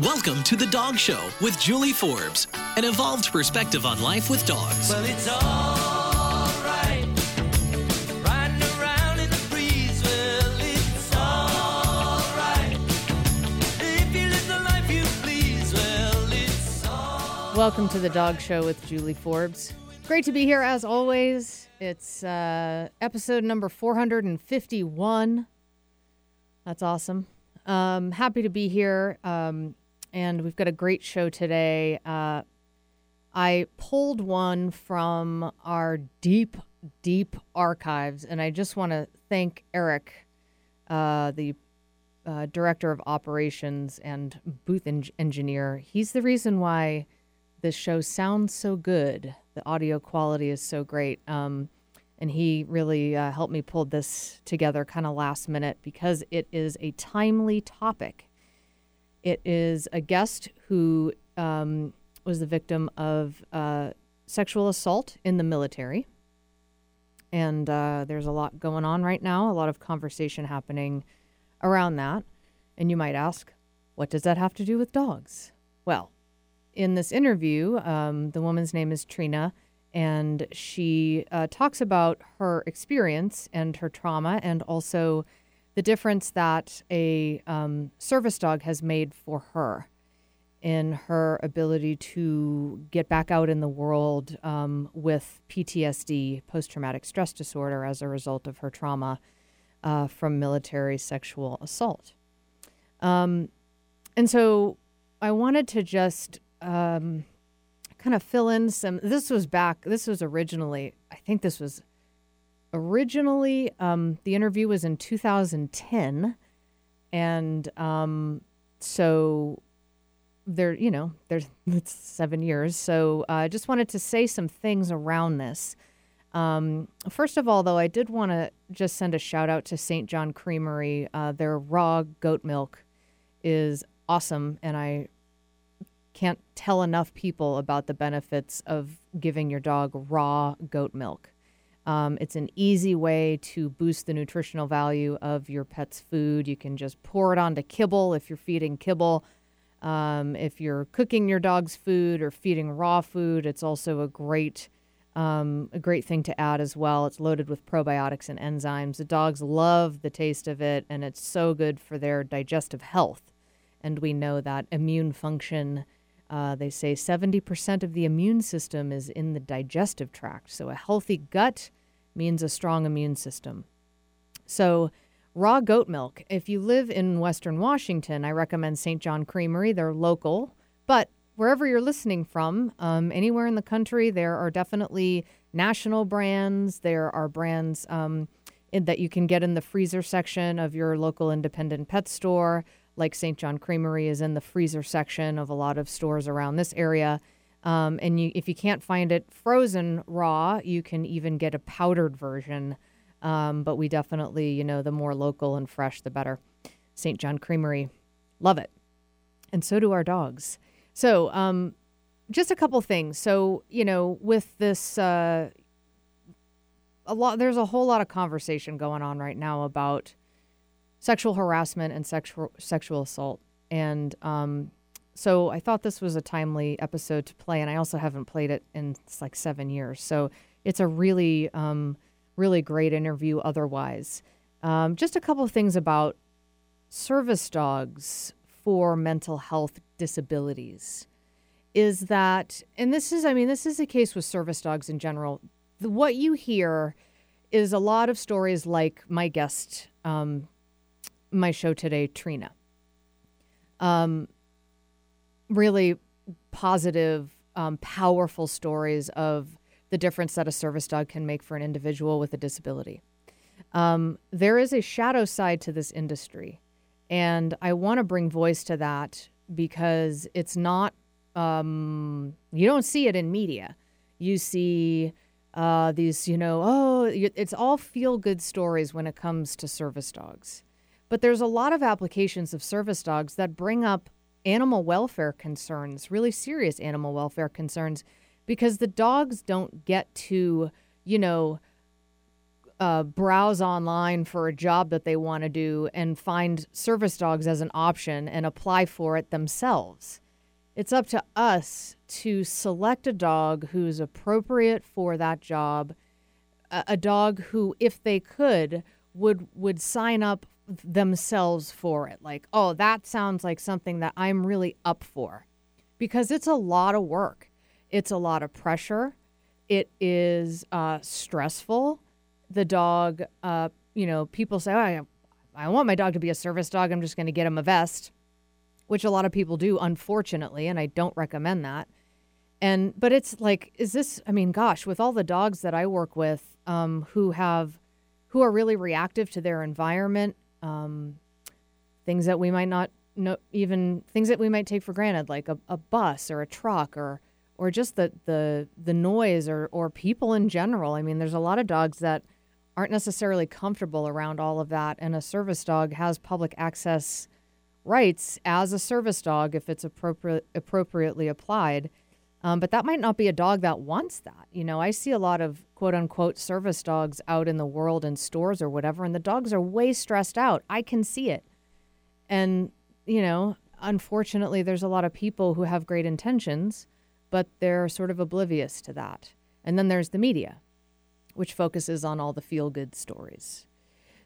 Welcome to The Dog Show with Julie Forbes, an evolved perspective on life with dogs. Well, it's alright. Riding around in the breeze. Well, it's alright. If you live the life you please. Well, it's alright. Welcome to the Dog Show with Julie Forbes. Great to be here as always. It's uh, episode number 451. That's awesome. Um, happy to be here. Um, and we've got a great show today. Uh, I pulled one from our deep, deep archives, and I just want to thank Eric, uh, the uh, director of operations and booth en- engineer. He's the reason why this show sounds so good. The audio quality is so great. Um, and he really uh, helped me pull this together kind of last minute because it is a timely topic. It is a guest who um, was the victim of uh, sexual assault in the military. And uh, there's a lot going on right now, a lot of conversation happening around that. And you might ask, what does that have to do with dogs? Well, in this interview, um, the woman's name is Trina, and she uh, talks about her experience and her trauma, and also the difference that a um, service dog has made for her in her ability to get back out in the world um, with PTSD, post traumatic stress disorder, as a result of her trauma uh, from military sexual assault. Um, and so I wanted to just um, kind of fill in some. This was back, this was originally, I think this was originally, um, the interview was in 2010. And um, so there, you know, there's it's seven years. So uh, I just wanted to say some things around this. Um, first of all, though, I did want to just send a shout out to St. John Creamery. Uh, their raw goat milk is awesome, and I can't tell enough people about the benefits of giving your dog raw goat milk. Um, it's an easy way to boost the nutritional value of your pet's food. You can just pour it onto kibble if you're feeding kibble. Um, if you're cooking your dog's food or feeding raw food, it's also a great um, a great thing to add as well. It's loaded with probiotics and enzymes. The dogs love the taste of it, and it's so good for their digestive health. And we know that immune function. Uh, they say 70% of the immune system is in the digestive tract. So a healthy gut means a strong immune system. So raw goat milk. If you live in Western Washington, I recommend St. John Creamery. They're local, but wherever you're listening from, um, anywhere in the country, there are definitely national brands. There are brands um, in, that you can get in the freezer section of your local independent pet store, like St. John Creamery is in the freezer section of a lot of stores around this area. Um, and you, if you can't find it frozen raw, you can even get a powdered version. Um, but we definitely, you know, the more local and fresh, the better. St. John Creamery, love it. And so do our dogs. So, um, just a couple things. So, you know, with this, uh, a lot, there's a whole lot of conversation going on right now about sexual harassment and sexual sexual assault. And um, so I thought this was a timely episode to play, and I also haven't played it in like seven years. So it's a really, um, really great interview. Otherwise, um, just a couple of things about service dogs for mental health disabilities is that, and this is, I mean, this is the case with service dogs in general. The, what you hear is a lot of stories like my guest, um, my show today, Trina. Um, really positive, um, powerful stories of the difference that a service dog can make for an individual with a disability. Um, there is a shadow side to this industry, and I want to bring voice to that because it's not, um, you don't see it in media. You see uh, these, you know, oh, it's all feel good stories when it comes to service dogs. But there's a lot of applications of service dogs that bring up animal welfare concerns, really serious animal welfare concerns, because the dogs don't get to, you know, uh, browse online for a job that they want to do and find service dogs as an option and apply for it themselves. It's up to us to select a dog who's appropriate for that job, a, a dog who, if they could, would would sign up themselves for it. Like, oh, that sounds like something that I'm really up for, because it's a lot of work. It's a lot of pressure. It is uh, stressful. The dog, uh, you know, people say, oh, I, I want my dog to be a service dog. I'm just going to get him a vest, which a lot of people do, unfortunately, and I don't recommend that. And but it's like, is this? I mean, gosh, with all the dogs that I work with, um, who have, who are really reactive to their environment, um, things that we might not know, even things that we might take for granted, like a, a bus or a truck or or just the the the noise or or people in general. I mean, there's a lot of dogs that aren't necessarily comfortable around all of that, and a service dog has public access rights as a service dog if it's appropriate appropriately applied. Um, but that might not be a dog that wants that. You know, I see a lot of quote unquote service dogs out in the world in stores or whatever, and the dogs are way stressed out. I can see it. And, you know, unfortunately, there's a lot of people who have great intentions, but they're sort of oblivious to that. And then there's the media, which focuses on all the feel good stories.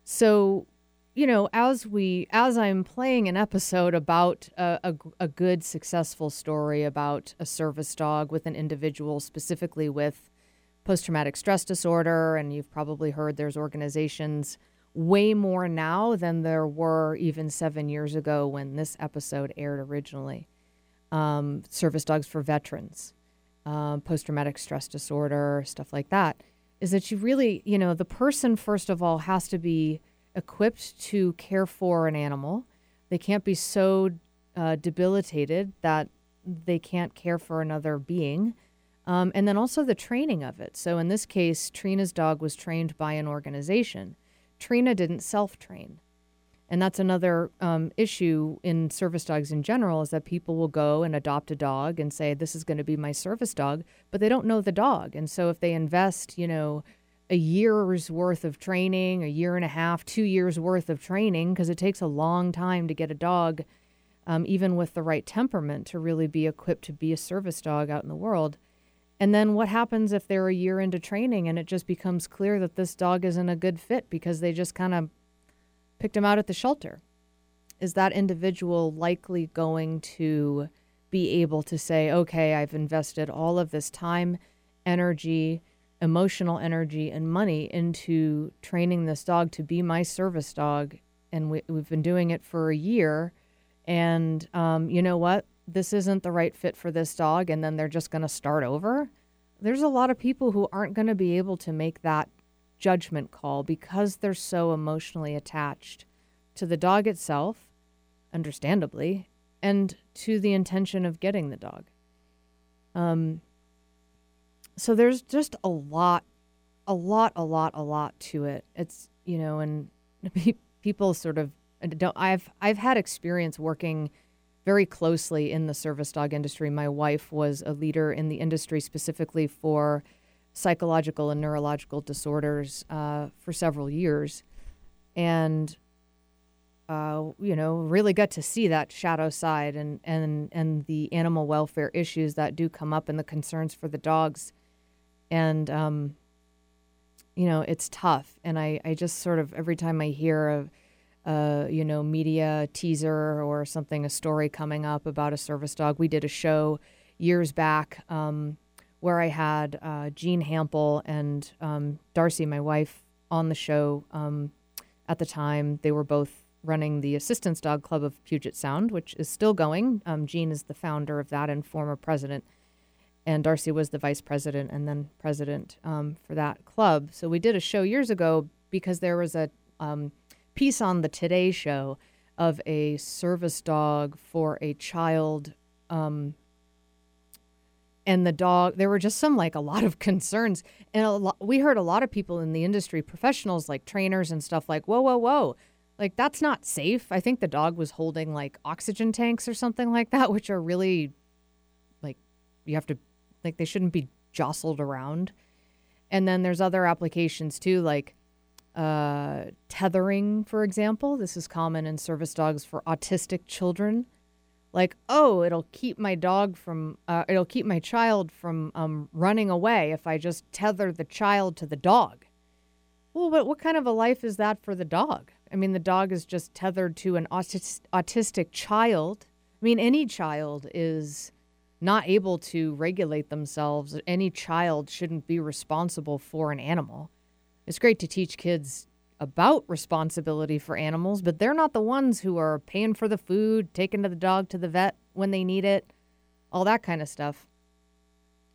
So, you know, as we as I'm playing an episode about a, a, a good successful story about a service dog with an individual specifically with post traumatic stress disorder, and you've probably heard there's organizations way more now than there were even seven years ago when this episode aired originally. Um, service dogs for veterans, um, post traumatic stress disorder, stuff like that. Is that you really, you know, the person, first of all, has to be equipped to care for an animal. They can't be so uh, debilitated that they can't care for another being. Um, and then also the training of it. So in this case, Trina's dog was trained by an organization. Trina didn't self train. And that's another um, issue in service dogs in general is that people will go and adopt a dog and say, this is going to be my service dog, but they don't know the dog. And so if they invest, you know, a year's worth of training, a year and a half, two years worth of training, because it takes a long time to get a dog, um, even with the right temperament, to really be equipped to be a service dog out in the world. And then what happens if they're a year into training and it just becomes clear that this dog isn't a good fit because they just kind of picked him out at the shelter? Is that individual likely going to be able to say, okay, I've invested all of this time, energy, emotional energy, and money into training this dog to be my service dog? And we, we've been doing it for a year. And um, you know what? This isn't the right fit for this dog. And then they're just going to start over. There's a lot of people who aren't going to be able to make that judgment call because they're so emotionally attached to the dog itself, understandably, and to the intention of getting the dog. Um, so there's just a lot, a lot, a lot, a lot to it. It's you know, and people sort of don't. I've I've had experience working very closely in the service dog industry. My wife was a leader in the industry specifically for psychological and neurological disorders uh, for several years, and uh, you know, really got to see that shadow side and and and the animal welfare issues that do come up and the concerns for the dogs, and um, you know, it's tough. And I I just sort of every time I hear uh, you know, media teaser or something, a story coming up about a service dog. We did a show years back um, where I had uh, Jean Hample and um, Darcy, my wife, on the show um, at the time. They were both running the Assistance Dog Club of Puget Sound, which is still going. Um, Jean is the founder of that and former president. And Darcy was the vice president and then president um, for that club. So we did a show years ago because there was a um, piece on the Today Show of a service dog for a child. Um, and the dog, there were just some like a lot of concerns. And lot, we heard a lot of people in the industry, professionals like trainers and stuff, like, whoa, whoa, whoa. Like, that's not safe. I think the dog was holding like oxygen tanks or something like that, which are really like, you have to, like, they shouldn't be jostled around. And then there's other applications too, like, uh, tethering, for example. This is common in service dogs for autistic children. Like, oh, it'll keep my dog from, uh, it'll keep my child from um, running away if I just tether the child to the dog. Well, but what kind of a life is that for the dog? I mean, the dog is just tethered to an autis- autistic child. I mean, any child is not able to regulate themselves. Any child shouldn't be responsible for an animal. It's great to teach kids about responsibility for animals, but they're not the ones who are paying for the food, taking the dog to the vet when they need it, all that kind of stuff.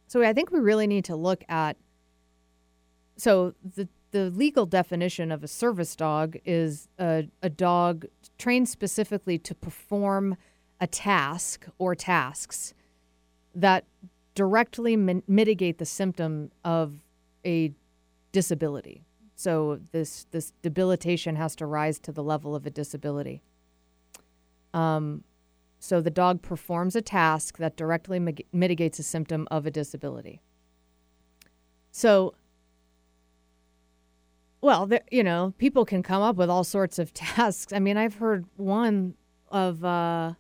So I think we really need to look at so the the legal definition of a service dog is a, a dog trained specifically to perform a task or tasks that directly min- mitigate the symptom of a disability. So this this debilitation has to rise to the level of a disability. Um, so the dog performs a task that directly mig- mitigates a symptom of a disability. So, well, there, you know, people can come up with all sorts of tasks. I mean, I've heard one of uh,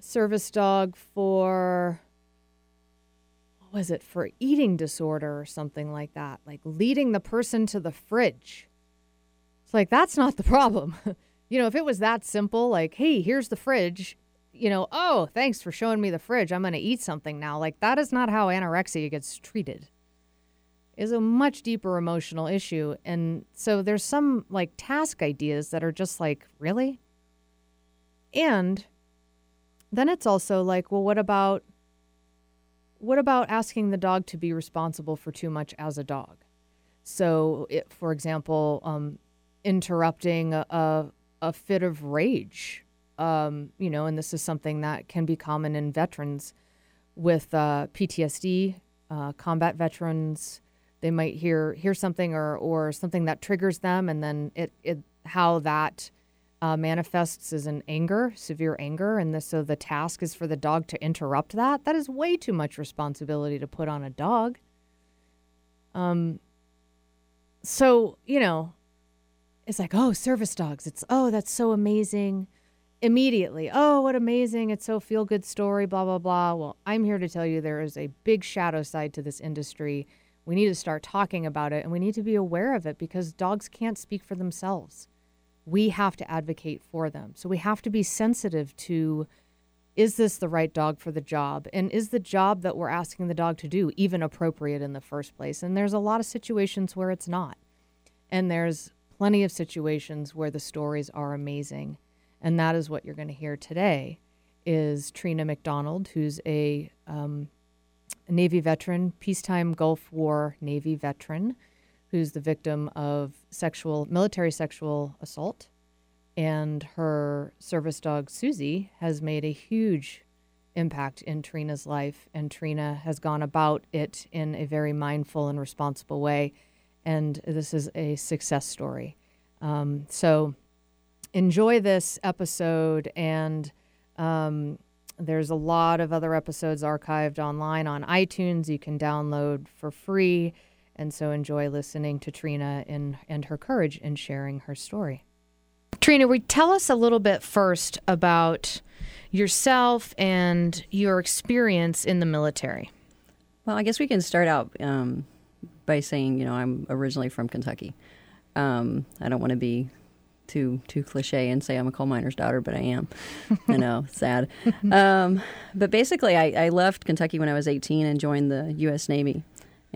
service dog for what was it for eating disorder or something like that, like leading the person to the fridge. It's like that's not the problem. you know, if it was that simple, like, hey, here's the fridge, you know, oh, thanks for showing me the fridge. I'm going to eat something now. Like that is not how anorexia gets treated. Is a much deeper emotional issue. And so there's some like task ideas that are just like, really? And then it's also like, well, what about what about asking the dog to be responsible for too much as a dog? So, it, for example, um, interrupting a, a, fit of rage, um, you know, and this is something that can be common in veterans with uh, PTSD, uh, combat veterans. They might hear hear something or or something that triggers them, and then it, it how that uh, manifests as an anger, severe anger, and the, so the task is for the dog to interrupt that. That is way too much responsibility to put on a dog. Um. So you know, it's like, oh, service dogs. It's oh, that's so amazing. Immediately, oh, what amazing! It's so feel good story. Blah blah blah. Well, I'm here to tell you there is a big shadow side to this industry. We need to start talking about it, and we need to be aware of it because dogs can't speak for themselves we have to advocate for them. So we have to be sensitive to is this the right dog for the job? And is the job that we're asking the dog to do even appropriate in the first place? And there's a lot of situations where it's not. And there's plenty of situations where the stories are amazing. And that is what you're going to hear today is Trina McDonald, who's a, um, Navy veteran, peacetime Gulf War Navy veteran who's the victim of sexual military sexual assault. And her service dog Suzzie has made a huge impact in Trina's life and Trina has gone about it in a very mindful and responsible way. And this is a success story. Um, so enjoy this episode and um, there's a lot of other episodes archived online on iTunes. You can download for free and so enjoy listening to Trina in, and her courage in sharing her story. Trina, we tell us a little bit first about yourself and your experience in the military. Well, I guess we can start out um, by saying, you know, I'm originally from Kentucky. Um, I don't want to be too too cliche and say I'm a coal miner's daughter, but I am. I know, sad. Um, but basically, I, I left Kentucky when I was 18 and joined the U.S. Navy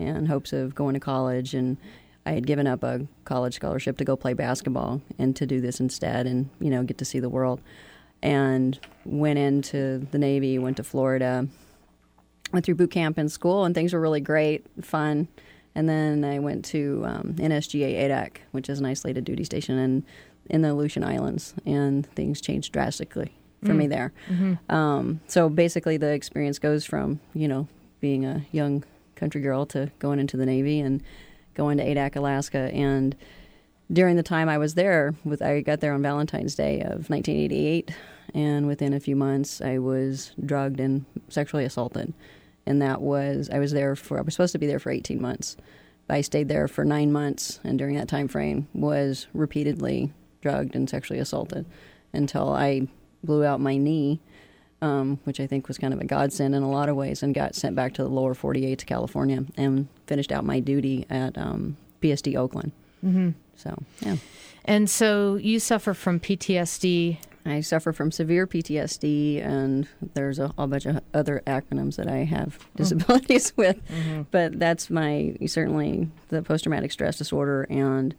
in hopes of going to college. And I had given up a college scholarship to go play basketball and to do this instead and, you know, get to see the world. And went into the Navy, went to Florida, went through boot camp in school, and things were really great, fun. And then I went to um, NSGA Adak, which is an isolated duty station in, in the Aleutian Islands, and things changed drastically for mm. me there. Mm-hmm. Um, so basically, the experience goes from, you know, being a young country girl to going into the Navy and going to Adak, Alaska. And during the time I was there, with I got there on Valentine's Day of 1988, and within a few months I was drugged and sexually assaulted. And that was I was there for I was supposed to be there for 18 months, I stayed there for nine months, and during that time frame, was repeatedly drugged and sexually assaulted until I blew out my knee, um, which I think was kind of a godsend in a lot of ways, and got sent back to the lower 48 to California and finished out my duty at um, PSD Oakland. Mm-hmm. So, yeah. And so you suffer from PTSD. I suffer from severe PTSD, and there's a whole bunch of other acronyms that I have disabilities with. But that's my certainly the post traumatic stress disorder and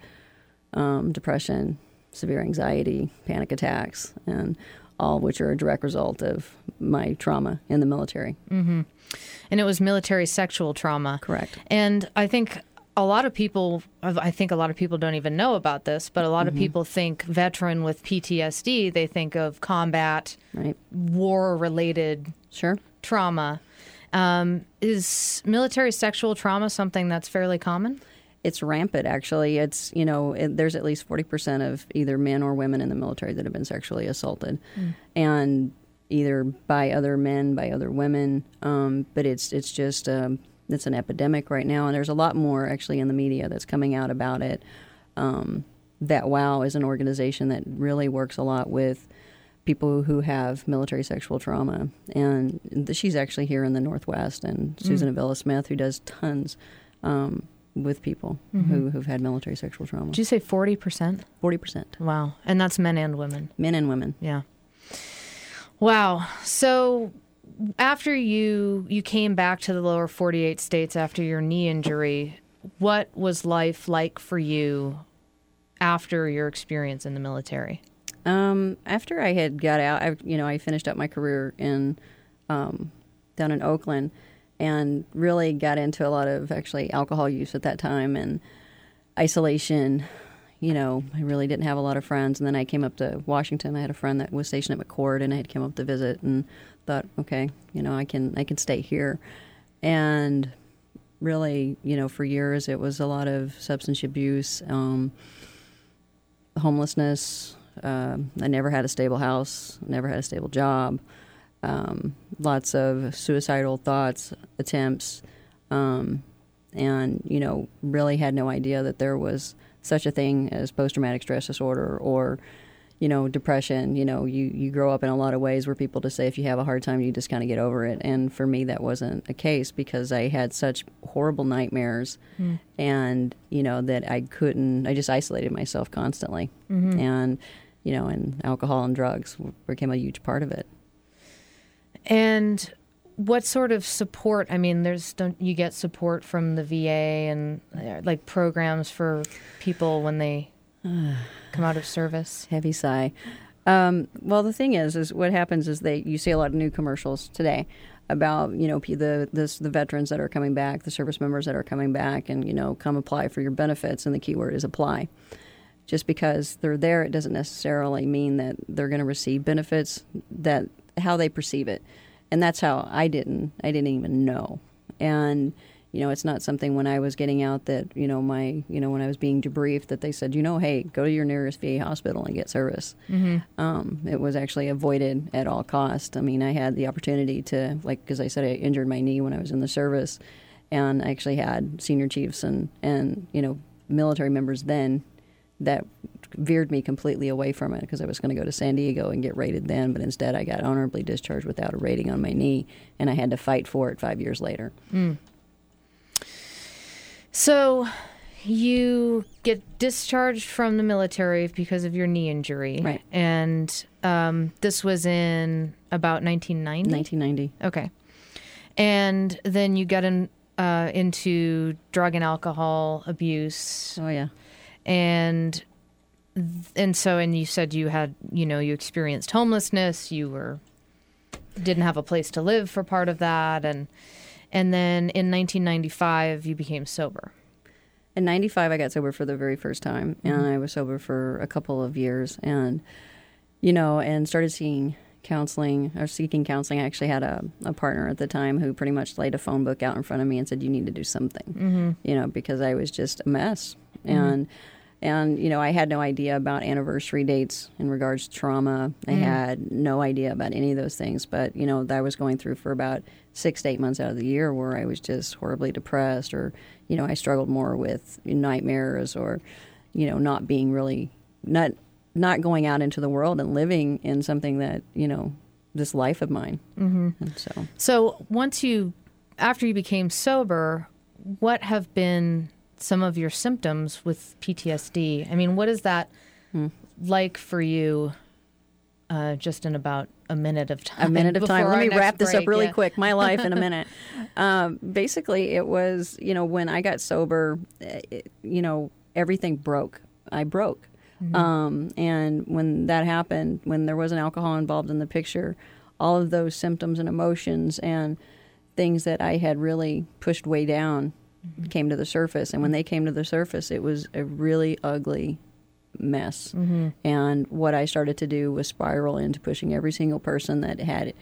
um, depression, severe anxiety, panic attacks, and all which are a direct result of my trauma in the military. And it was military sexual trauma. Correct. And I think a lot of people, I think a lot of people don't even know about this, but a lot of people think veteran with PTSD, they think of combat, Right. war related Sure. trauma. Um, is military sexual trauma something that's fairly common? It's rampant, actually. It's, you know, it, there's at least 40% of either men or women in the military that have been sexually assaulted. And either by other men, by other women. Um, but it's, it's just, um, it's an epidemic right now. And there's a lot more actually in the media that's coming out about it. Um, that WOW is an organization that really works a lot with people who have military sexual trauma. And she's actually here in the Northwest, and Susan Avila Smith, who does tons um, with people who, who've had military sexual trauma. Did you say 40%? 40%. Wow. And that's men and women. Men and women. Yeah. Wow. So after you you came back to the lower 48 states after your knee injury, what was life like for you after your experience in the military? Um, after I had got out, I, you know, I finished up my career in um, down in Oakland, and really got into a lot of actually alcohol use at that time and isolation. You know, I really didn't have a lot of friends, and then I came up to Washington. I had a friend that was stationed at McChord, and I had come up to visit, and thought, okay, you know, I can I can stay here, and really, you know, for years it was a lot of substance abuse. Um, homelessness. Um, I never had a stable house, never had a stable job. Um, lots of suicidal thoughts, attempts, um, and you know, really had no idea that there was such a thing as post-traumatic stress disorder or you know depression. You know you you grow up in a lot of ways where people just say if you have a hard time you just kind of get over it. And for me that wasn't a case because i had such horrible nightmares and you know that i couldn't i just isolated myself constantly. And you know and alcohol and drugs became a huge part of it And what sort of support? I mean, there's don't you get support from the VA and uh, like programs for people when they come out of service? heavy sigh. Um, well, the thing is, is what happens is they you see a lot of new commercials today about you know the this, the veterans that are coming back, the service members that are coming back, and you know come apply for your benefits, and the key word is apply. Just because they're there, it doesn't necessarily mean that they're going to receive benefits. That how they perceive it, and that's how I didn't. I didn't even know, and you know, it's not something when I was getting out that, you know, my, you know, when I was being debriefed that they said, you know, hey, go to your nearest VA hospital and get service. Um, it was actually avoided at all cost. I mean, I had the opportunity to, like, because I said I injured my knee when I was in the service, and I actually had senior chiefs and, and you know, military members then that veered me completely away from it because I was going to go to San Diego and get rated then, but instead I got honorably discharged without a rating on my knee, and I had to fight for it five years later. So you get discharged from the military because of your knee injury. Right. And um, this was in about 1990? 1990. Okay. And then you get in, uh, into drug and alcohol abuse. Oh yeah. And and so and you said you had you know you experienced homelessness you were didn't have a place to live for part of that and and then in 1995 you became sober In 95, I got sober for the very first time, and mm-hmm. I was sober for a couple of years, and, you know, and started seeing counseling or seeking counseling. I actually had a, a partner at the time who pretty much laid a phone book out in front of me and said, You need to do something, mm-hmm. you know, because I was just a mess. Mm-hmm. And And, you know, I had no idea about anniversary dates in regards to trauma. I had no idea about any of those things. But, you know, that I was going through for about six to eight months out of the year where I was just horribly depressed or, you know, I struggled more with nightmares or, you know, not being really, not, not going out into the world and living in something that, you know, this life of mine. Mm-hmm. And so, So once you, after you became sober, what have been some of your symptoms with PTSD? I mean, what is that Hmm. like for you? Uh, just in about a minute of time. a minute of time. Let me wrap this up really yeah. quick. My life in a minute. Um, basically, it was you know when I got sober, eh, it, you know everything broke. I broke, Mm-hmm. um, and when that happened, when there wasn't alcohol involved in the picture, all of those symptoms and emotions and things that I had really pushed way down Mm-hmm. came to the surface. And when they came to the surface, it was a really ugly mess. Mm-hmm. And what I started to do was spiral into pushing every single person that had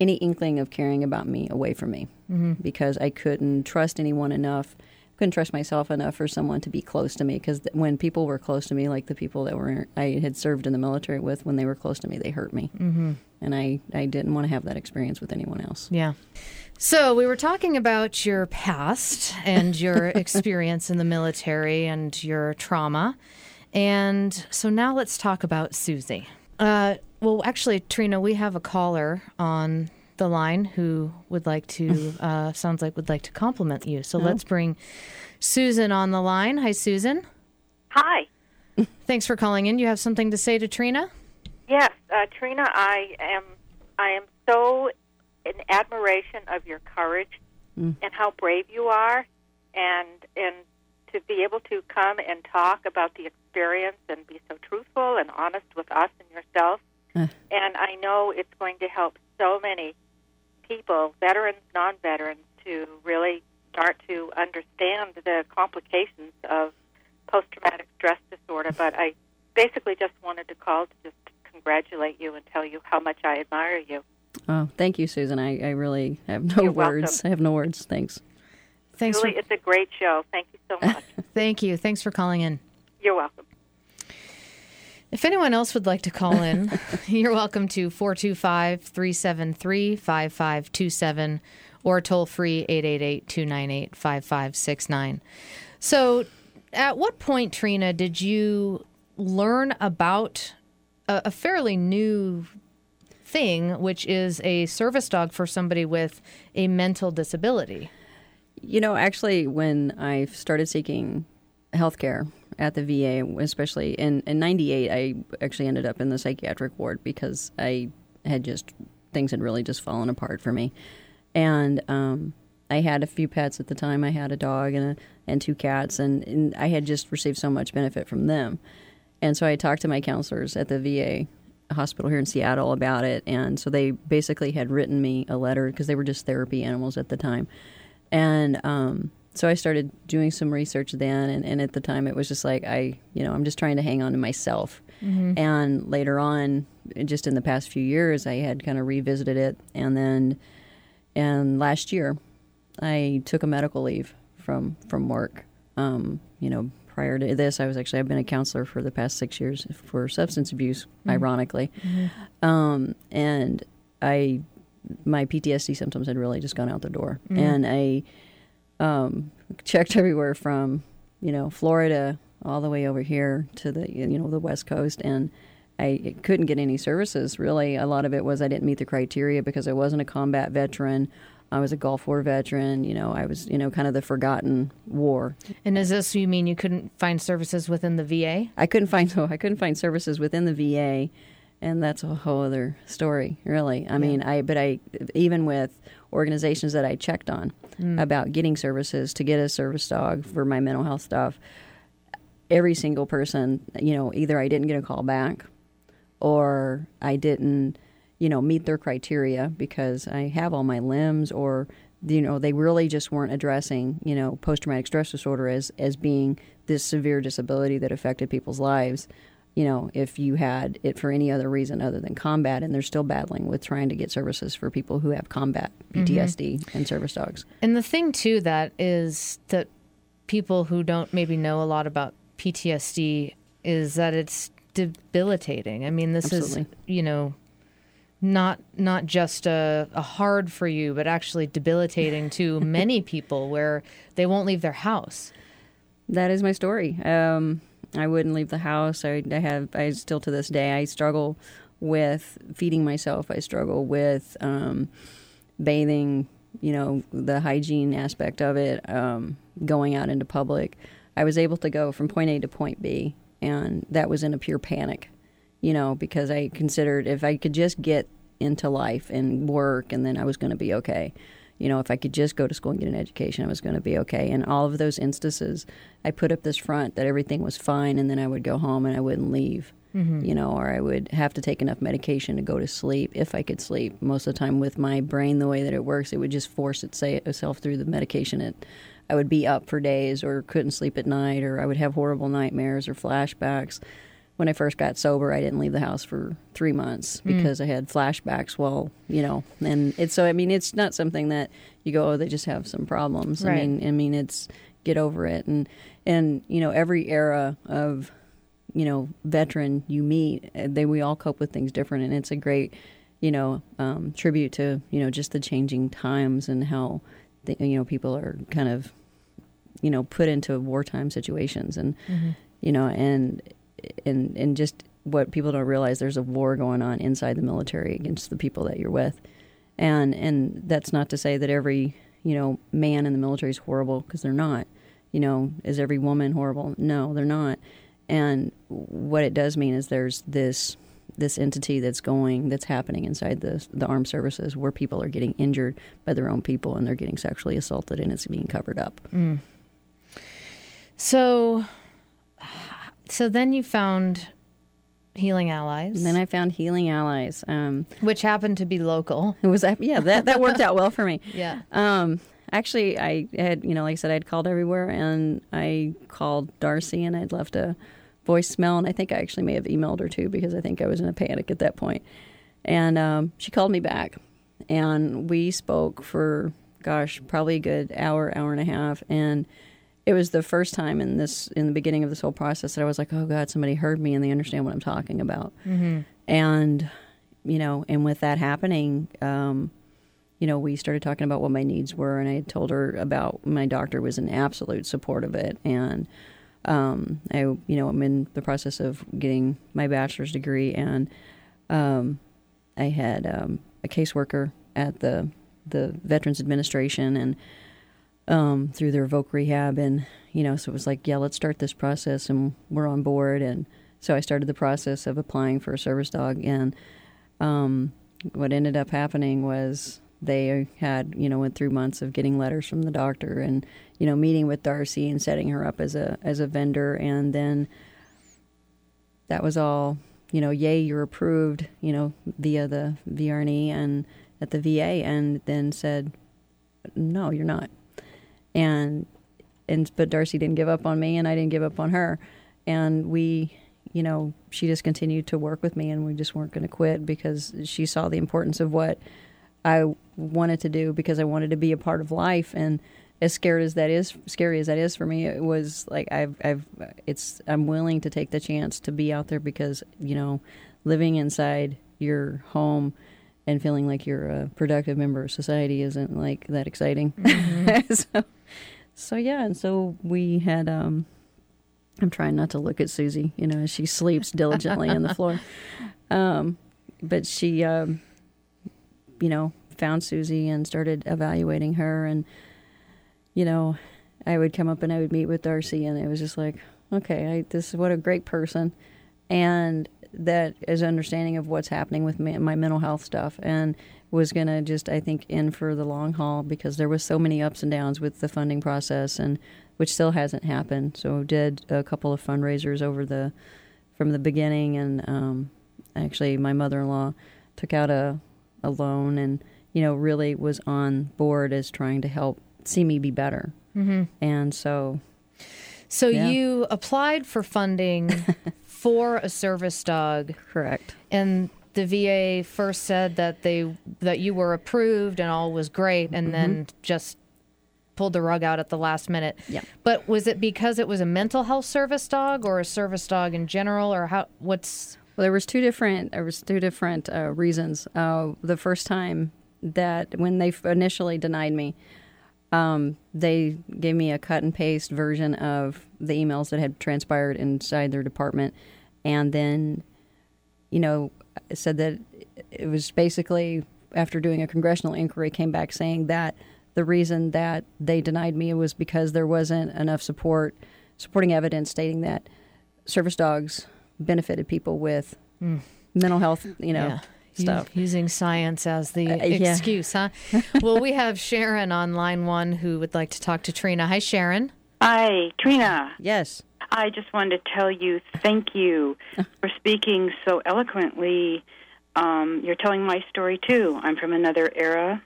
any inkling of caring about me away from me Mm-hmm. because I couldn't trust anyone enough. Couldn't trust myself enough for someone to be close to me because th- when people were close to me, like the people that were I had served in the military with, when they were close to me, they hurt me, mm-hmm. and I I didn't want to have that experience with anyone else. Yeah. So we were talking about your past and your experience in the military and your trauma. And so now let's talk about Suzzie. Uh, well, actually, Trina, we have a caller on the line who would like to, uh, sounds like would like to compliment you. So let's bring Susan on the line. Hi, Susan. Hi. Thanks for calling in. You have something to say to Trina? Yes, uh, Trina, I am I am so in admiration of your courage mm. and how brave you are, and and to be able to come and talk about the experience and be so truthful and honest with us and yourself. And I know it's going to help so many people, veterans, non-veterans, to really start to understand the complications of post-traumatic stress disorder. But I basically just wanted to call to just congratulate you and tell you how much I admire you. Oh, thank you, Susan. I, I really have no You're words. welcome. I have no words. Thanks. Thanks Julie, for, it's a great show. Thank you so much. thank you. Thanks for calling in. You're welcome. If anyone else would like to call in, you're welcome to 425 373 5527 or toll free 888 298 5569. So, at what point, Trina, did you learn about a, a fairly new thing, which is a service dog for somebody with a mental disability? You know, actually, when I started seeking health care at the VA, especially in, in 98, I actually ended up in the psychiatric ward because I had just, things had really just fallen apart for me. And um, I had a few pets at the time. I had a dog and, a, and two cats, and, and I had just received so much benefit from them. And so I talked to my counselors at the VA hospital here in Seattle about it. And so they basically had written me a letter because they were just therapy animals at the time. And um, so I started doing some research then. And, and at the time, it was just like, I, you know, I'm just trying to hang on to myself. And later on, just in the past few years, I had kind of revisited it. And then, and last year, I took a medical leave from from work. Um, you know, prior to this, I was actually I've been a counselor for the past six years for substance abuse, ironically, um, and I my PTSD symptoms had really just gone out the door, and I um, checked everywhere from you know Florida all the way over here to the you know the West Coast, and I couldn't get any services. Really, a lot of it was I didn't meet the criteria because I wasn't a combat veteran. I was a Gulf War veteran. You know, I was you know kind of the forgotten war. And is this you mean you couldn't find services within the VA? I couldn't find so I couldn't find services within the VA, and that's a whole other story, really. I mean, I but I even with organizations that I checked on hmm. about getting services to get a service dog for my mental health stuff, every single person, you know, either I didn't get a call back, or I didn't, you know, meet their criteria because I have all my limbs, or you know, they really just weren't addressing, you know, post traumatic stress disorder as as being this severe disability that affected people's lives. You know, if you had it for any other reason other than combat, and they're still battling with trying to get services for people who have combat mm-hmm. PTSD and service dogs. And the thing too that is that people who don't maybe know a lot about PTSD is that it's debilitating. I mean, this Absolutely. is you know not not just a, a hard for you, but actually debilitating to many people where they won't leave their house. That is my story. Um, I wouldn't leave the house. I, I have. I still to this day. I struggle with feeding myself. I struggle with um, bathing. You know the hygiene aspect of it. Um, going out into public. I was able to go from point A to point B, and that was in a pure panic. You know because I considered if I could just get into life and work, and then I was going to be okay you know, if I could just go to school and get an education, I was going to be okay. And all of those instances, I put up this front that everything was fine, and then I would go home and I wouldn't leave, mm-hmm. you know, or I would have to take enough medication to go to sleep if I could sleep. Most of the time, with my brain, the way that it works, it would just force its- itself through the medication. It, I would be up for days, or couldn't sleep at night, or I would have horrible nightmares or flashbacks when I first got sober, I didn't leave the house for three months because I had flashbacks. Well, you know, and it's so I mean, it's not something that you go, oh, they just have some problems. I mean, I mean, it's get over it, and and you know, every era of you know veteran you meet, uh, they we all cope with things different, and it's a great you know um, tribute to you know just the changing times and how the, you know people are kind of you know put into wartime situations. And you know and and and just what people don't realize there's a war going on inside the military against the people that you're with. And and that's not to say that every you know man in the military is horrible because they're not. You know is every woman horrible? No they're not. And what it does mean is there's this this entity that's going that's happening inside the the armed services where people are getting injured by their own people and they're getting sexually assaulted and it's being covered up. Mm. So, so then you found Healing Allies, and then I found Healing Allies um, which happened to be local. it was yeah that that worked out well for me Yeah. Um, actually, I had, you know, like I said, I'd called everywhere and I called Darcy and I'd left a voicemail. And I think I actually may have emailed her too because I think I was in a panic at that point. And um, she called me back and we spoke for, gosh, probably a good hour, hour and a half. And it was the first time in this, in the beginning of this whole process that I was like, oh God, somebody heard me and they understand what I'm talking about. And, you know, and with that happening, um, you know, we started talking about what my needs were, and I told her about my doctor was in absolute support of it, and um, I, you know, I'm in the process of getting my bachelor's degree, and um, I had um, a caseworker at the the Veterans Administration, and um, through their Voc Rehab, and you know, so it was like, yeah, let's start this process, and we're on board, and so I started the process of applying for a service dog, and um, what ended up happening was they had you know went through months of getting letters from the doctor and you know meeting with Darcy and setting her up as a as a vendor. And then that was all you know yay you're approved you know via the VR&E and at the VA and then said no you're not and and but Darcy didn't give up on me and I didn't give up on her. And we you know she just continued to work with me and we just weren't going to quit because she saw the importance of what I wanted to do because I wanted to be a part of life. And as scared as that is scary as that is for me it was like I've I've it's I'm willing to take the chance to be out there because you know living inside your home and feeling like you're a productive member of society isn't like that exciting so so yeah and so we had um I'm trying not to look at Suzzie, you know, as she sleeps diligently on the floor. Um, but she, um, you know, found Suzzie and started evaluating her. And, you know, I would come up and I would meet with Darcy, and it was just like, okay, I, this is what a great person. And that is understanding of what's happening with me, my mental health stuff. And was going to just, I think, in for the long haul because there was so many ups and downs with the funding process and which still hasn't happened. So did a couple of fundraisers over the from the beginning, and um, actually my mother-in-law took out a a loan, and you know really was on board as trying to help see me be better. Mm-hmm. And so So Yeah. you applied for funding for a service dog, correct. and the VA first said that they that you were approved and all was great, and then just pulled the rug out at the last minute. Yeah. But was it because it was a mental health service dog or a service dog in general, or how? What's Well, there was two different. There was two different uh, reasons. Uh, the first time that when they initially denied me, um, they gave me a cut and paste version of the emails that had transpired inside their department, and then, you know, said that it was basically after doing a congressional inquiry, came back saying that the reason that they denied me was because there wasn't enough support, supporting evidence stating that service dogs benefited people with mental health, you know, Yeah. Stuff. U- using science as the Uh, yeah. excuse, huh? well, we have Sharon on line one who would like to talk to Trina. Hi, Sharon. Hi, Trina. Yes. I just wanted to tell you thank you for speaking so eloquently. Um, you're telling my story too. I'm from another era,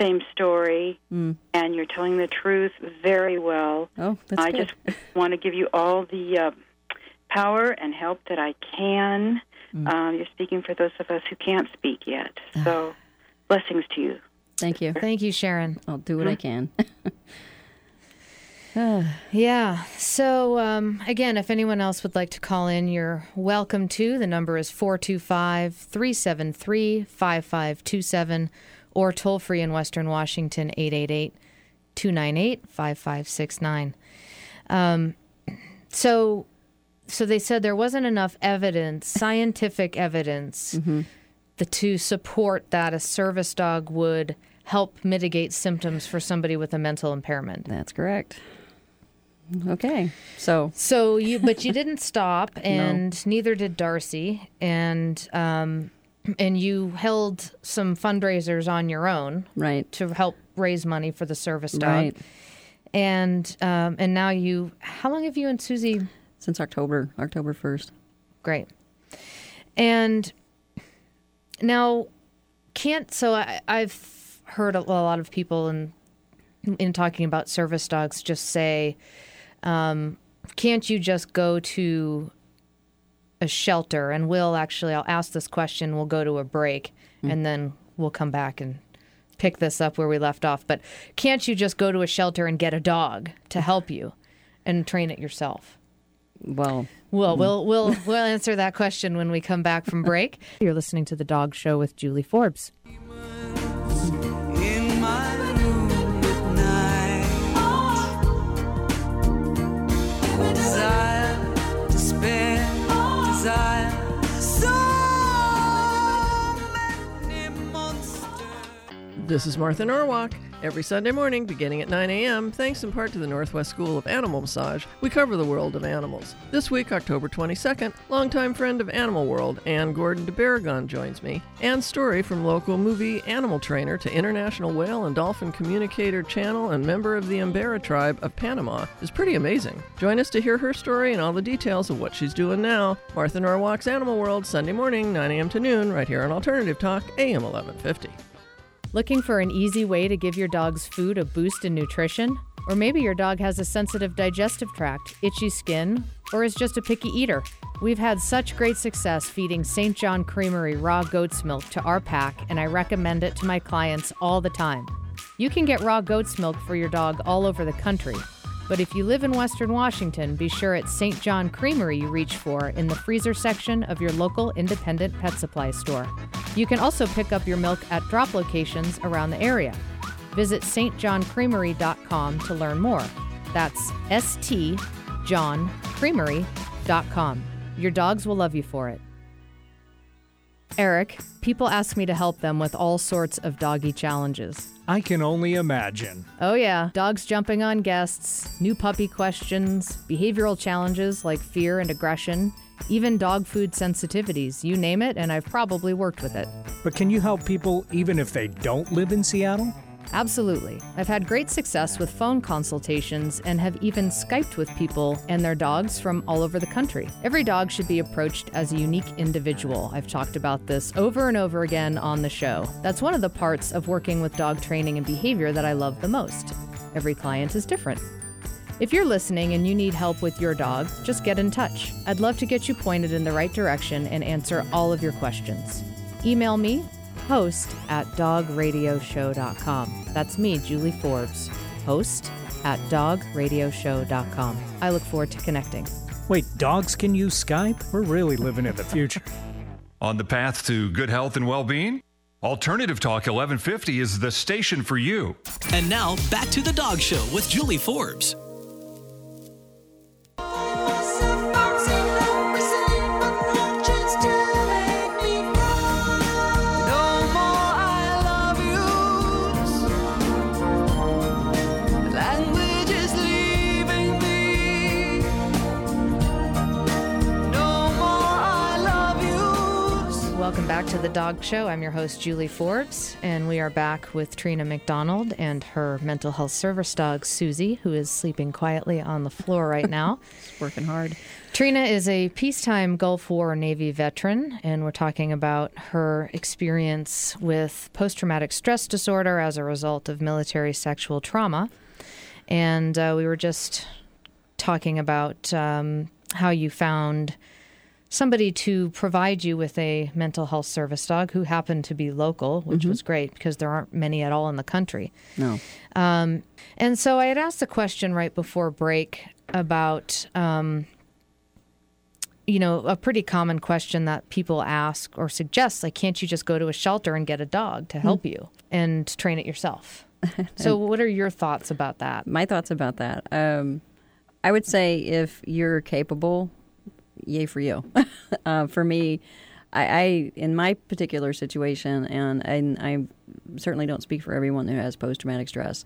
same story, and you're telling the truth very well. Oh, that's I good. just want to give you all the uh, power and help that I can. Um, you're speaking for those of us who can't speak yet. So, blessings to you. Thank you. Thank you, Sharon. I'll do what I can. Yeah. So, um, again, if anyone else would like to call in, you're welcome to. The number is 425 373 5527 or toll free in Western Washington 888 298 5569. Um, So, so they said there wasn't enough evidence, scientific evidence, the, to support that a service dog would help mitigate symptoms for somebody with a mental impairment. That's correct. Okay. So, So you, but you didn't stop, and neither did Darcy, and um, and you held some fundraisers on your own right. to help raise money for the service dog, Right. and um, and now you. How long have you and Suzzie? Since October, October 1st. Great, and now can't. So I, I've heard a lot of people in in talking about service dogs just say, um, can't you just go to a shelter? And we'll actually, I'll ask this question. We'll go to a break, and then we'll come back and pick this up where we left off. But can't you just go to a shelter and get a dog to help you and train it yourself? Well, Well, hmm. we'll we'll we'll answer that question when we come back from break. You're listening to the Dog Show with Julie Forbes. in my room at night. Desire, despair, desire. So many monsters. This is Martha Norwalk. Every Sunday morning, beginning at 9 a.m., thanks in part to the Northwest School of Animal Massage, we cover the world of animals. This week, October 22nd, longtime friend of Animal World, Anne Gordon de Barragon joins me. Anne's story from local movie animal trainer to international whale and dolphin communicator channel and member of the Embera tribe of Panama is pretty amazing. Join us to hear her story and all the details of what she's doing now. Martha Norwalk's Animal World, Sunday morning, 9 a.m. to noon, right here on Alternative Talk, AM 1150. Looking for an easy way to give your dog's food a boost in nutrition? Or maybe your dog has a sensitive digestive tract, itchy skin, or is just a picky eater. We've had such great success feeding St. John Creamery raw goat's milk to our pack, and I recommend it to my clients all the time. You can get raw goat's milk for your dog all over the country. But if you live in Western Washington, be sure it's St. John Creamery you reach for in the freezer section of your local independent pet supply store. You can also pick up your milk at drop locations around the area. Visit stjohncreamery.com to learn more. That's stjohncreamery.com. Your dogs will love you for it. Eric, people ask me to help them with all sorts of doggy challenges. I can only imagine. Oh, yeah. Dogs jumping on guests, new puppy questions, behavioral challenges like fear and aggression, even dog food sensitivities. You name it, and I've probably worked with it. But can you help people even if they don't live in Seattle? Absolutely. I've had great success with phone consultations and have even Skyped with people and their dogs from all over the country. Every dog should be approached as a unique individual. I've talked about this over and over again on the show. That's one of the parts of working with dog training and behavior that I love the most. Every client is different. If you're listening and you need help with your dog, just get in touch. I'd love to get you pointed in the right direction and answer all of your questions. Email me, host at dogradioshow.com. That's me, Julie Forbes, host at dogradioshow.com. I look forward to connecting. Wait, dogs can use Skype? We're really living in the future. On the path to good health and well being? Alternative Talk 1150 is the station for you. And now back to the Dog Show with Julie Forbes. Back to the Dog Show. I'm your host, Julie Forbes, and we are back with Trina McDonald and her mental health service dog, Suzzie, who is sleeping quietly on the floor right now. Working hard. Trina is a peacetime Gulf War Navy veteran, and we're talking about her experience with post traumatic stress disorder as a result of military sexual trauma. And uh, we were just talking about um, how you found somebody to provide you with a mental health service dog who happened to be local, which was great because there aren't many at all in the country. No. Um, and so I had asked a question right before break about, um, you know, a pretty common question that people ask or suggest, like, can't you just go to a shelter and get a dog to help you and train it yourself? so, what are your thoughts about that? My thoughts about that. Um, I would say if you're capable, yay for you. uh, for me, I, I in my particular situation, and, and I certainly don't speak for everyone who has post traumatic stress.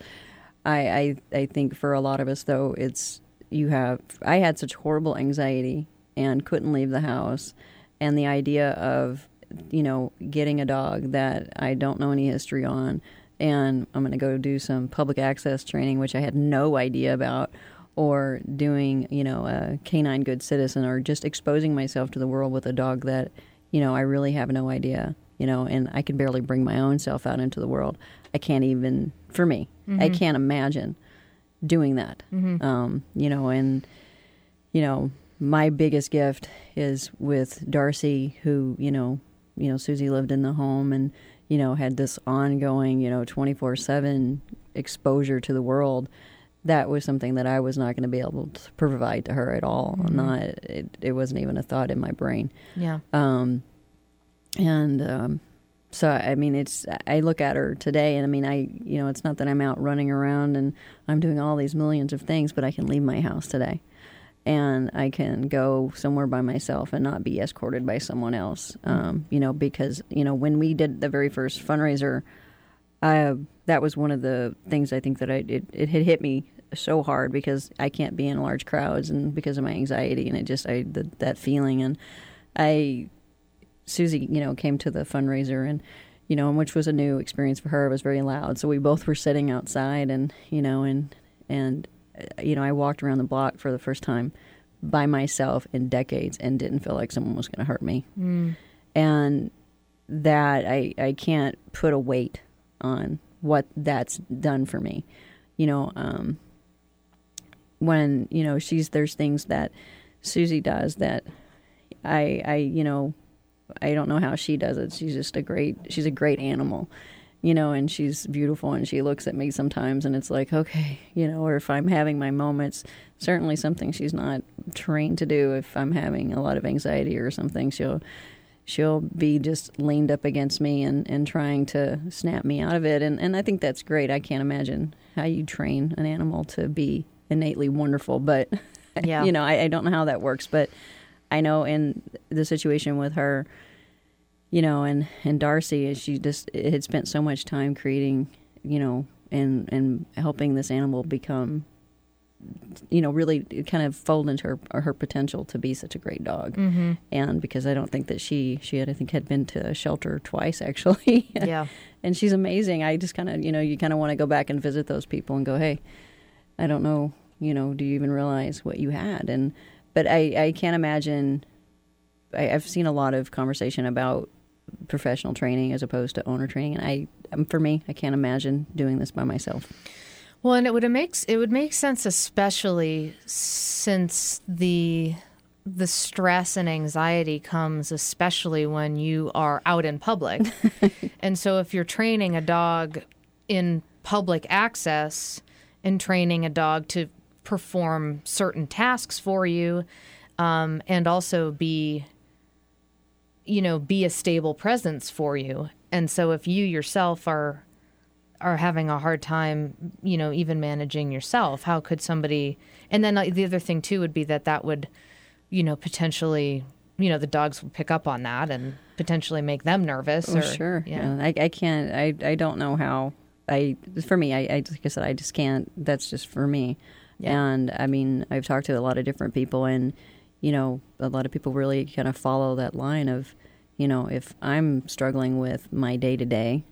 I, I I think for a lot of us though, it's you have. I had such horrible anxiety and couldn't leave the house, and the idea of you know getting a dog that I don't know any history on, and I'm going to go do some public access training, which I had no idea about, or doing, you know, a canine good citizen, or just exposing myself to the world with a dog that, you know, I really have no idea, you know, and I can barely bring my own self out into the world. I can't even, for me, I can't imagine doing that, um, you know, and, you know, my biggest gift is with Darcy, who, you know, you know, Suzzie lived in the home and, you know, had this ongoing, you know, 24 7 exposure to the world. That was something that I was not going to be able to provide to her at all. Not, it, it wasn't even a thought in my brain. Yeah. Um, and um, so, I mean, it's, I look at her today and I mean, I, you know, it's not that I'm out running around and I'm doing all these millions of things, but I can leave my house today and I can go somewhere by myself and not be escorted by someone else. Um, you know, because, you know, when we did the very first fundraiser, uh, that was one of the things I think that I, it, it had hit me so hard because I can't be in large crowds and because of my anxiety and it just, I, the, that feeling. And I, Suzzie, you know, came to the fundraiser and, you know, and which was a new experience for her. It was very loud. So we both were sitting outside and, you know, and, and, uh, you know, I walked around the block for the first time by myself in decades and didn't feel like someone was going to hurt me. And that I, I can't put a weight on what that's done for me. You know, um, when, you know, she's, there's things that Suzzie does that I, I, you know, I don't know how she does it. She's just a great, she's a great animal, you know, and she's beautiful and she looks at me sometimes and it's like, okay, you know, or if I'm having my moments, certainly something she's not trained to do. If I'm having a lot of anxiety or something, she'll, she'll be just leaned up against me and, and trying to snap me out of it. And, and I think that's great. I can't imagine how you train an animal to be innately wonderful, but Yeah. you know, I, I don't know how that works, but I know in the situation with her, you know, and, and Darcy, she just had spent so much time creating, you know, and, and helping this animal become, you know, really kind of fold into her, her potential to be such a great dog. Mm-hmm. And because I don't think that she, she had, I think had been to a shelter twice actually. Yeah. and she's amazing. I just kind of, you know, you kind of want to go back and visit those people and go, hey, I don't know, you know, do you even realize what you had? And but I, I can't imagine. I, I've seen a lot of conversation about professional training as opposed to owner training, and I, um, for me, I can't imagine doing this by myself. Well, and it would it makes it would make sense, especially since the the stress and anxiety comes especially when you are out in public. and so if you're training a dog in public access in training a dog to perform certain tasks for you um, and also be you know be a stable presence for you and so if you yourself are are having a hard time you know even managing yourself how could somebody and then the other thing too would be that that would you know potentially you know the dogs would pick up on that and potentially make them nervous Oh, or sure. yeah. I, I can't. I, I don't know how. I for me, I, I like I said, I just can't. That's just for me. Yeah. And I mean, I've talked to a lot of different people, and you know, a lot of people really kind of follow that line of, you know, if I'm struggling with my day to day,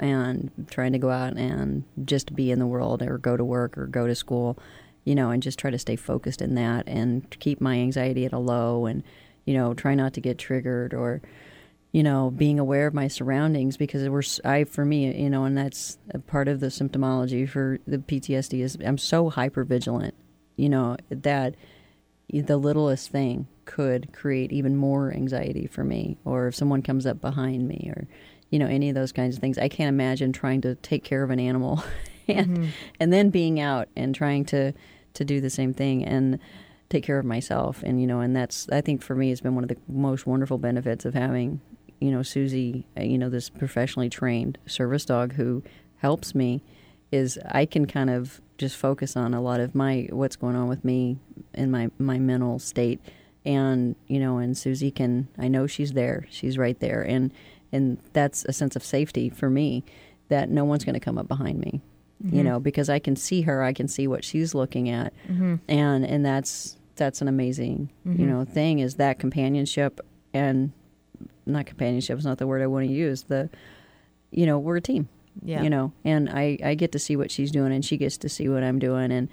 and trying to go out and just be in the world or go to work or go to school, you know, and just try to stay focused in that and keep my anxiety at a low and, you know, try not to get triggered or, you know, being aware of my surroundings because we're, I for me, you know, and that's a part of the symptomology for the PTSD is I'm so hyper vigilant, you know, that the littlest thing could create even more anxiety for me or if someone comes up behind me or you know any of those kinds of things. I can't imagine trying to take care of an animal and mm-hmm. and then being out and trying to to do the same thing and take care of myself and you know and that's i think for me it's been one of the most wonderful benefits of having you know Suzzie uh, you know this professionally trained service dog who helps me is I can kind of just focus on a lot of my what's going on with me in my my mental state. And you know and Suzzie can I know she's there she's right there. And and that's a sense of safety for me that no one's going to come up behind me you mm-hmm. know because I can see her I can see what she's looking at. Mm-hmm. And and that's that's an amazing you mm-hmm. know thing is that companionship and not companionship is not the word I want to use the you know we're a team Yeah. you know and i i get to see what she's doing and she gets to see what i'm doing and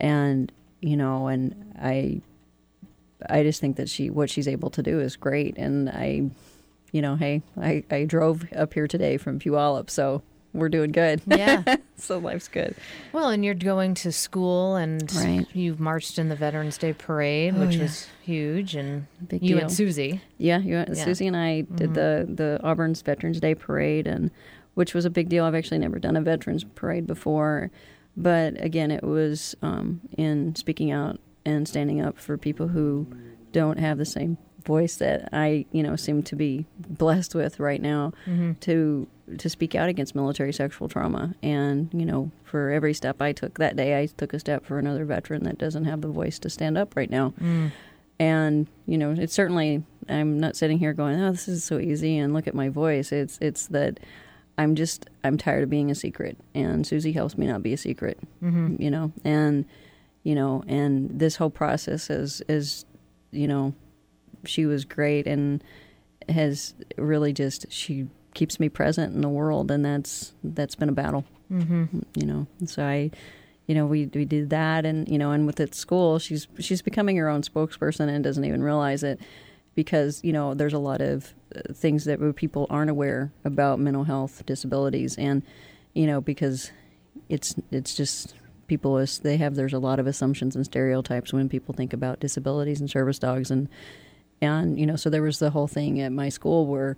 and you know and i i just think that she what she's able to do is great and i you know hey i i drove up here today from puyallup so we're doing good yeah so life's good well and you're going to school and Right. you've marched in the veterans day parade which yeah. was huge and Big you deal. and Suzzie Yeah, you, Yeah. Mm-hmm. Suzzie and I did the the Auburn's Veterans Day parade, and which was a big deal. I've actually never done a veterans parade before, but again, it was um, in speaking out and standing up for people who don't have the same voice that I, you know, seem to be blessed with right now to to speak out against military sexual trauma. And you know, for every step I took that day, I took a step for another veteran that doesn't have the voice to stand up right now. Mm. And you know it's certainly i'm not sitting here going oh this is so easy and look at my voice. It's it's that i'm just i'm tired of being a secret and Suzzie helps me not be a secret mm-hmm. you know? And you know and this whole process is is you know she was great and has really just she keeps me present in the world and that's that's been a battle mm-hmm. you know and so i you know we we did that and you know and with at school she's she's becoming her own spokesperson and doesn't even realize it because you know there's a lot of uh, things that people aren't aware about mental health disabilities and you know because it's it's just people is they have there's a lot of assumptions and stereotypes when people think about disabilities and service dogs and and you know so there was the whole thing at my school where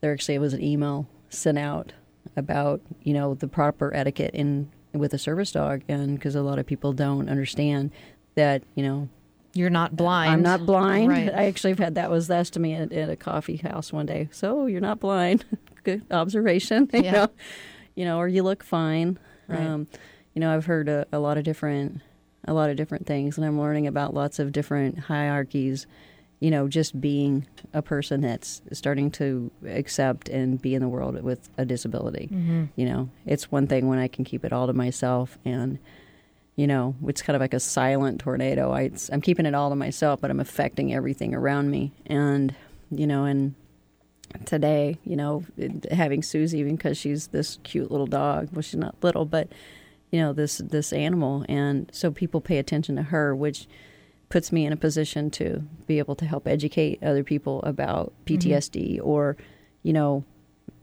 there actually was an email sent out about you know the proper etiquette in with a service dog and because a lot of people don't understand that you know you're not blind I'm not blind. Right. I actually have had that was asked to me at, at a coffee house one day. So you're not blind. Good observation. you Yeah. know, you know, or you look fine. Right. Um, you know, I've heard a, a lot of different, a lot of different things, and I'm learning about lots of different hierarchies. You know, just being a person that's starting to accept and be in the world with a disability. Mm-hmm. You know, it's one thing when I can keep it all to myself and you know, it's kind of like a silent tornado. I, I'm keeping it all to myself, but I'm affecting everything around me. And, you know, and today, you know, having Suzzie, even because she's this cute little dog, well, she's not little, but, you know, this, this animal. And so people pay attention to her, which puts me in a position to be able to help educate other people about mm-hmm. PTSD or, you know,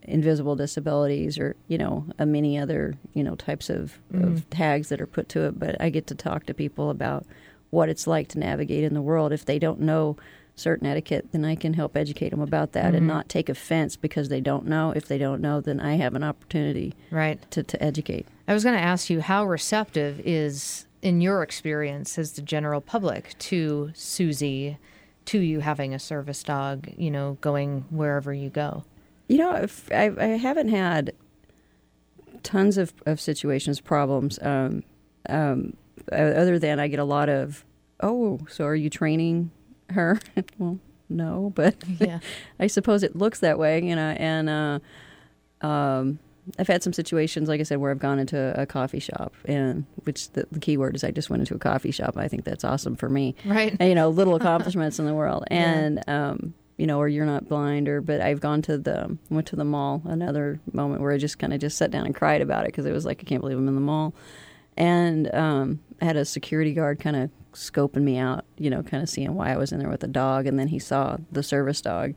invisible disabilities or you know uh, many other you know types of, of mm-hmm. tags that are put to it. But i get to talk to people about what it's like to navigate in the world. If they don't know certain etiquette then i can help educate them about that and mm-hmm. not take offense because they don't know. If they don't know then i have an opportunity right. to, to educate. I was going to ask you how receptive is, in your experience, as the general public to Suzzie, to you having a service dog, you know, going wherever you go? You know, if I, I haven't had tons of, of situations, problems, um, um, other than I get a lot of, oh, so are you training her? well, no, but Yeah. I suppose it looks that way, you know, and uh, um, I've had some situations, like I said, where I've gone into a coffee shop, and which the, the key word is I just went into a coffee shop. I think that's awesome for me, Right. And, you know, little accomplishments in the world, and um, you know, or you're not blind, or but I've gone to the went to the mall. Another moment where I just kind of just sat down and cried about it because it was like I can't believe I'm in the mall, and um, I had a security guard kind of scoping me out, you know, kind of seeing why I was in there with the dog, and then he saw the service dog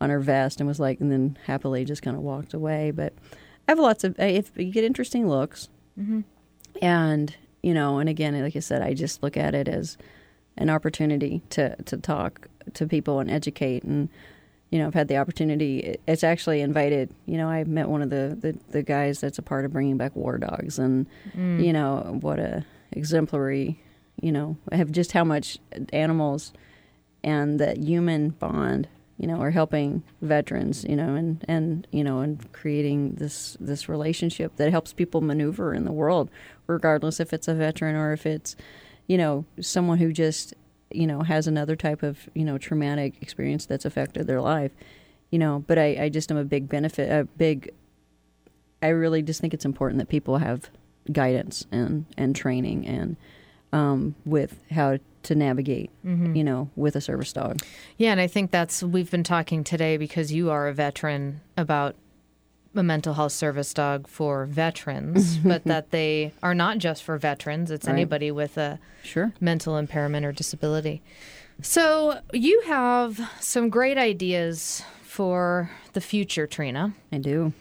on her vest and was like, and then happily just kind of walked away. But I have lots of if you get interesting looks, mm-hmm. and you know, and again, like I said, I just look at it as an opportunity to to talk to people and educate and you know i've had the opportunity it's actually invited you know i met one of the the, the guys that's a part of bringing back war dogs and mm. you know what a exemplary you know have just how much animals and that human bond you know or helping veterans you know and and you know and creating this this relationship that helps people maneuver in the world regardless if it's a veteran or if it's you know someone who just you know has another type of you know traumatic experience that's affected their life you know. But i i just am a big benefit a big i really just think it's important that people have guidance and and training and um, with how to navigate you know with a service dog Yeah, and I think that's we've been talking today because you are a veteran about a mental health service dog for veterans, but that they are not just for veterans. It's Right. anybody with a sure mental impairment or disability. So you have some great ideas for the future, Trina, i do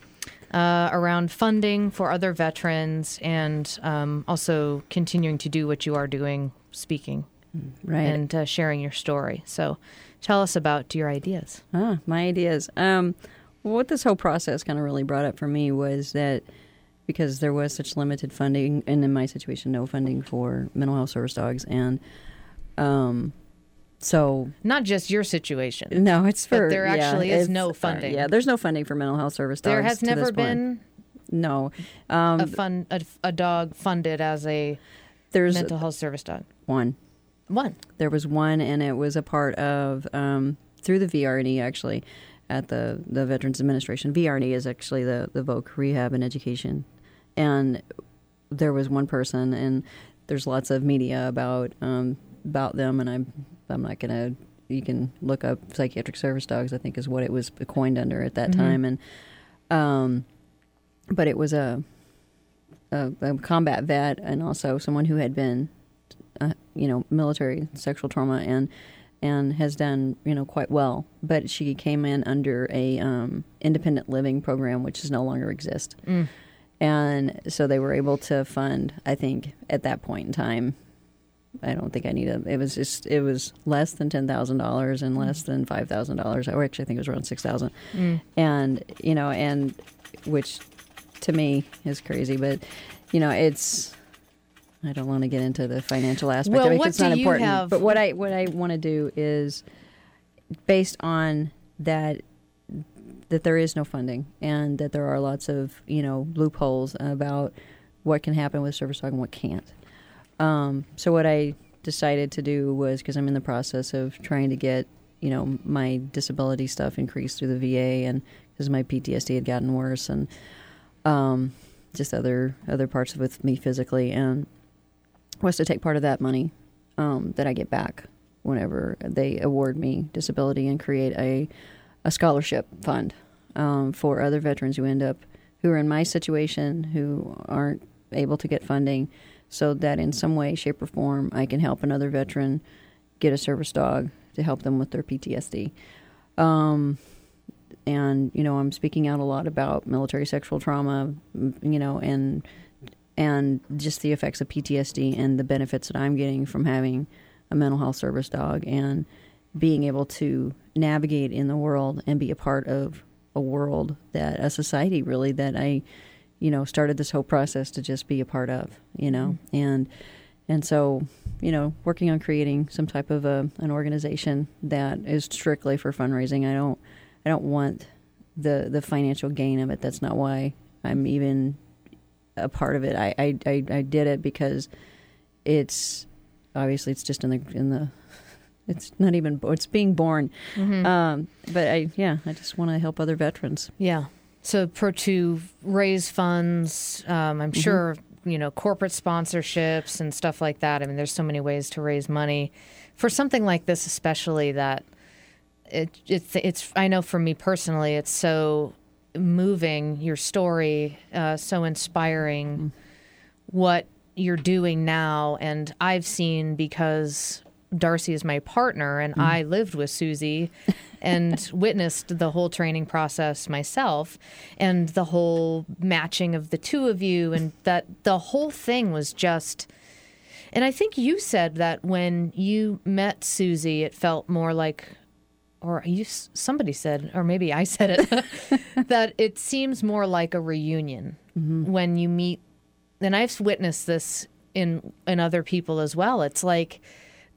uh, around funding for other veterans and um, also continuing to do what you are doing, speaking right and uh, sharing your story. So tell us about your ideas. Ah, my ideas. Um, what this whole process kind of really brought up for me was that because there was such limited funding, and in my situation, no funding for mental health service dogs, and um, so Not just your situation. no, it's for there yeah, actually is no uh, funding. yeah, there's no funding for mental health service dogs. There has never point. been no. Um, a fun a, a dog funded as a there's mental health service dog. one. One. There was one, and it was a part of um, through the VR&E actually at the the Veterans Administration. VR&E is actually the the VOC Rehab and Education, and there was one person, and there's lots of media about um, about them, and I'm I'm not gonna. You can look up psychiatric service dogs. I think is what it was coined under at that time, and um, but it was a, a a combat vet and also someone who had been uh, you know, military sexual trauma and and has done you know quite well. But she came in under a um, independent living program, which does no longer exist. And so they were able to fund. I think at that point in time, I don't think I need a. It was just it was less than ten thousand dollars and less than five thousand dollars. Or actually, I think it was around six thousand. And you know, and which to me is crazy, but you know, it's. I don't want to get into the financial aspect Well, of it. what it's not do you important. have- But what I what I want to do is based on that that there is no funding and that there are lots of you know loopholes about what can happen with service dog and what can't. Um, so what I decided to do was because I'm in the process of trying to get you know my disability stuff increased through the VA and because my PTSD had gotten worse and um, just other other parts with me physically and was to take part of that money um, that I get back whenever they award me disability and create a a scholarship fund um, for other veterans who end up who are in my situation who aren't able to get funding, so that in some way, shape, or form, I can help another veteran get a service dog to help them with their PTSD. Um, and you know, I'm speaking out a lot about military sexual trauma, you know, and and just the effects of PTSD and the benefits that I'm getting from having a mental health service dog and being able to navigate in the world and be a part of a world that a society really that I you know, started this whole process to just be a part of, you know, mm-hmm. and and so, you know, working on creating some type of a, an organization that is strictly for fundraising. I don't I don't want the the financial gain of it. That's not why I'm even a part of it. I I, I, I did it because it's obviously it's just in the in the it's not even it's being born. Um, but I yeah I just want to help other veterans. Yeah. So pro to raise funds, um, I'm sure you know corporate sponsorships and stuff like that. I mean, there's so many ways to raise money for something like this, especially that it it's it's. I know for me personally, it's so moving. Your story, uh, so inspiring. What you're doing now, and I've seen because Darcy is my partner, and I lived with Suzzie and witnessed the whole training process myself and the whole matching of the two of you, and that the whole thing was just. And I think you said that when you met Suzzie, it felt more like, or you somebody said, or maybe I said it, that it seems more like a reunion mm-hmm. when you meet and I've witnessed this in in other people as well. It's like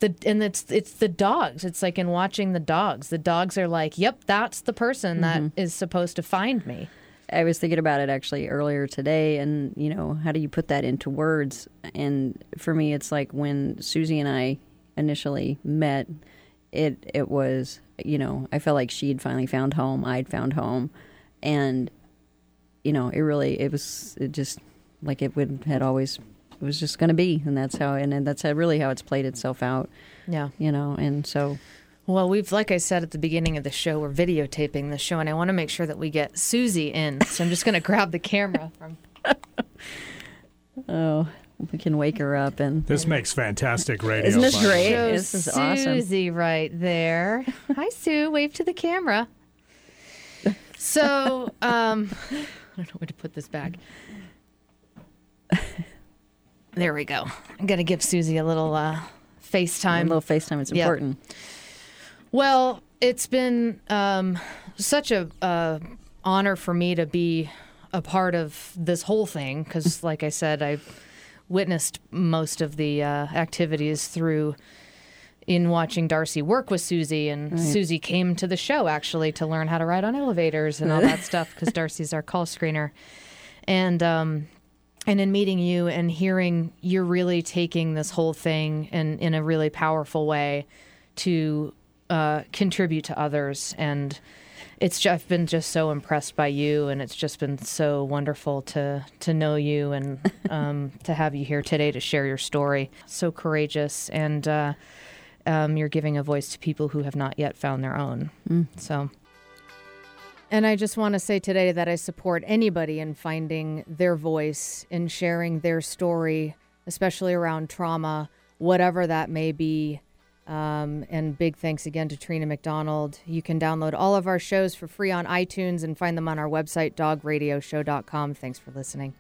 the and it's it's the dogs. It's like in watching the dogs. The dogs are like, "Yep, that's the person that mm-hmm. is supposed to find me." I was thinking about it actually earlier today, and you know, how do you put that into words? And for me, it's like when Suzzie and I initially met, it it was you know I felt like she'd finally found home, I'd found home, and you know, it really it was it just like it would had always it was just going to be, and that's how and, and that's how, really how it's played itself out, Yeah. you know, and so Well, we've like I said at the beginning of the show, we're videotaping the show, and I want to make sure that we get Suzzie in. So I'm just going to grab the camera from. oh, we can wake her up and This makes fantastic radio. Isn't this by the way. great? Show This is awesome. Suzzie right there. Hi, Sue. Wave to the camera. So, um, I don't know where to put this back. There we go. I'm gonna give Suzzie a little uh, a little FaceTime. It's Yeah. important. Well, it's been um, such a uh, honor for me to be a part of this whole thing because, like I said, I've witnessed most of the uh, activities through in watching Darcy work with Suzzie, and Suzzie came to the show actually to learn how to ride on elevators and all that stuff because Darcy's our call screener, and um, and in meeting you and hearing you're really taking this whole thing and in a really powerful way to uh, contribute to others and it's just, I've been just so impressed by you and it's just been so wonderful to to know you and um, to have you here today to share your story. So courageous and uh, um, you're giving a voice to people who have not yet found their own. So. And I just want to say today that I support anybody in finding their voice, in sharing their story, especially around trauma, whatever that may be. Um, and big thanks again to Trina McDonald. You can download all of our shows for free on iTunes and find them on our website, dogradioshow.com. Thanks for listening.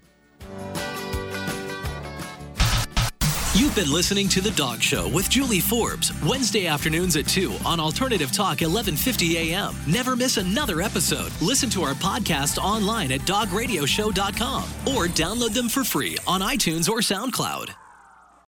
You've been listening to The Dog Show with Julie Forbes, Wednesday afternoons at 2 on Alternative Talk 1150 AM. Never miss another episode. Listen to our podcast online at dogradioshow.com or download them for free on iTunes or SoundCloud.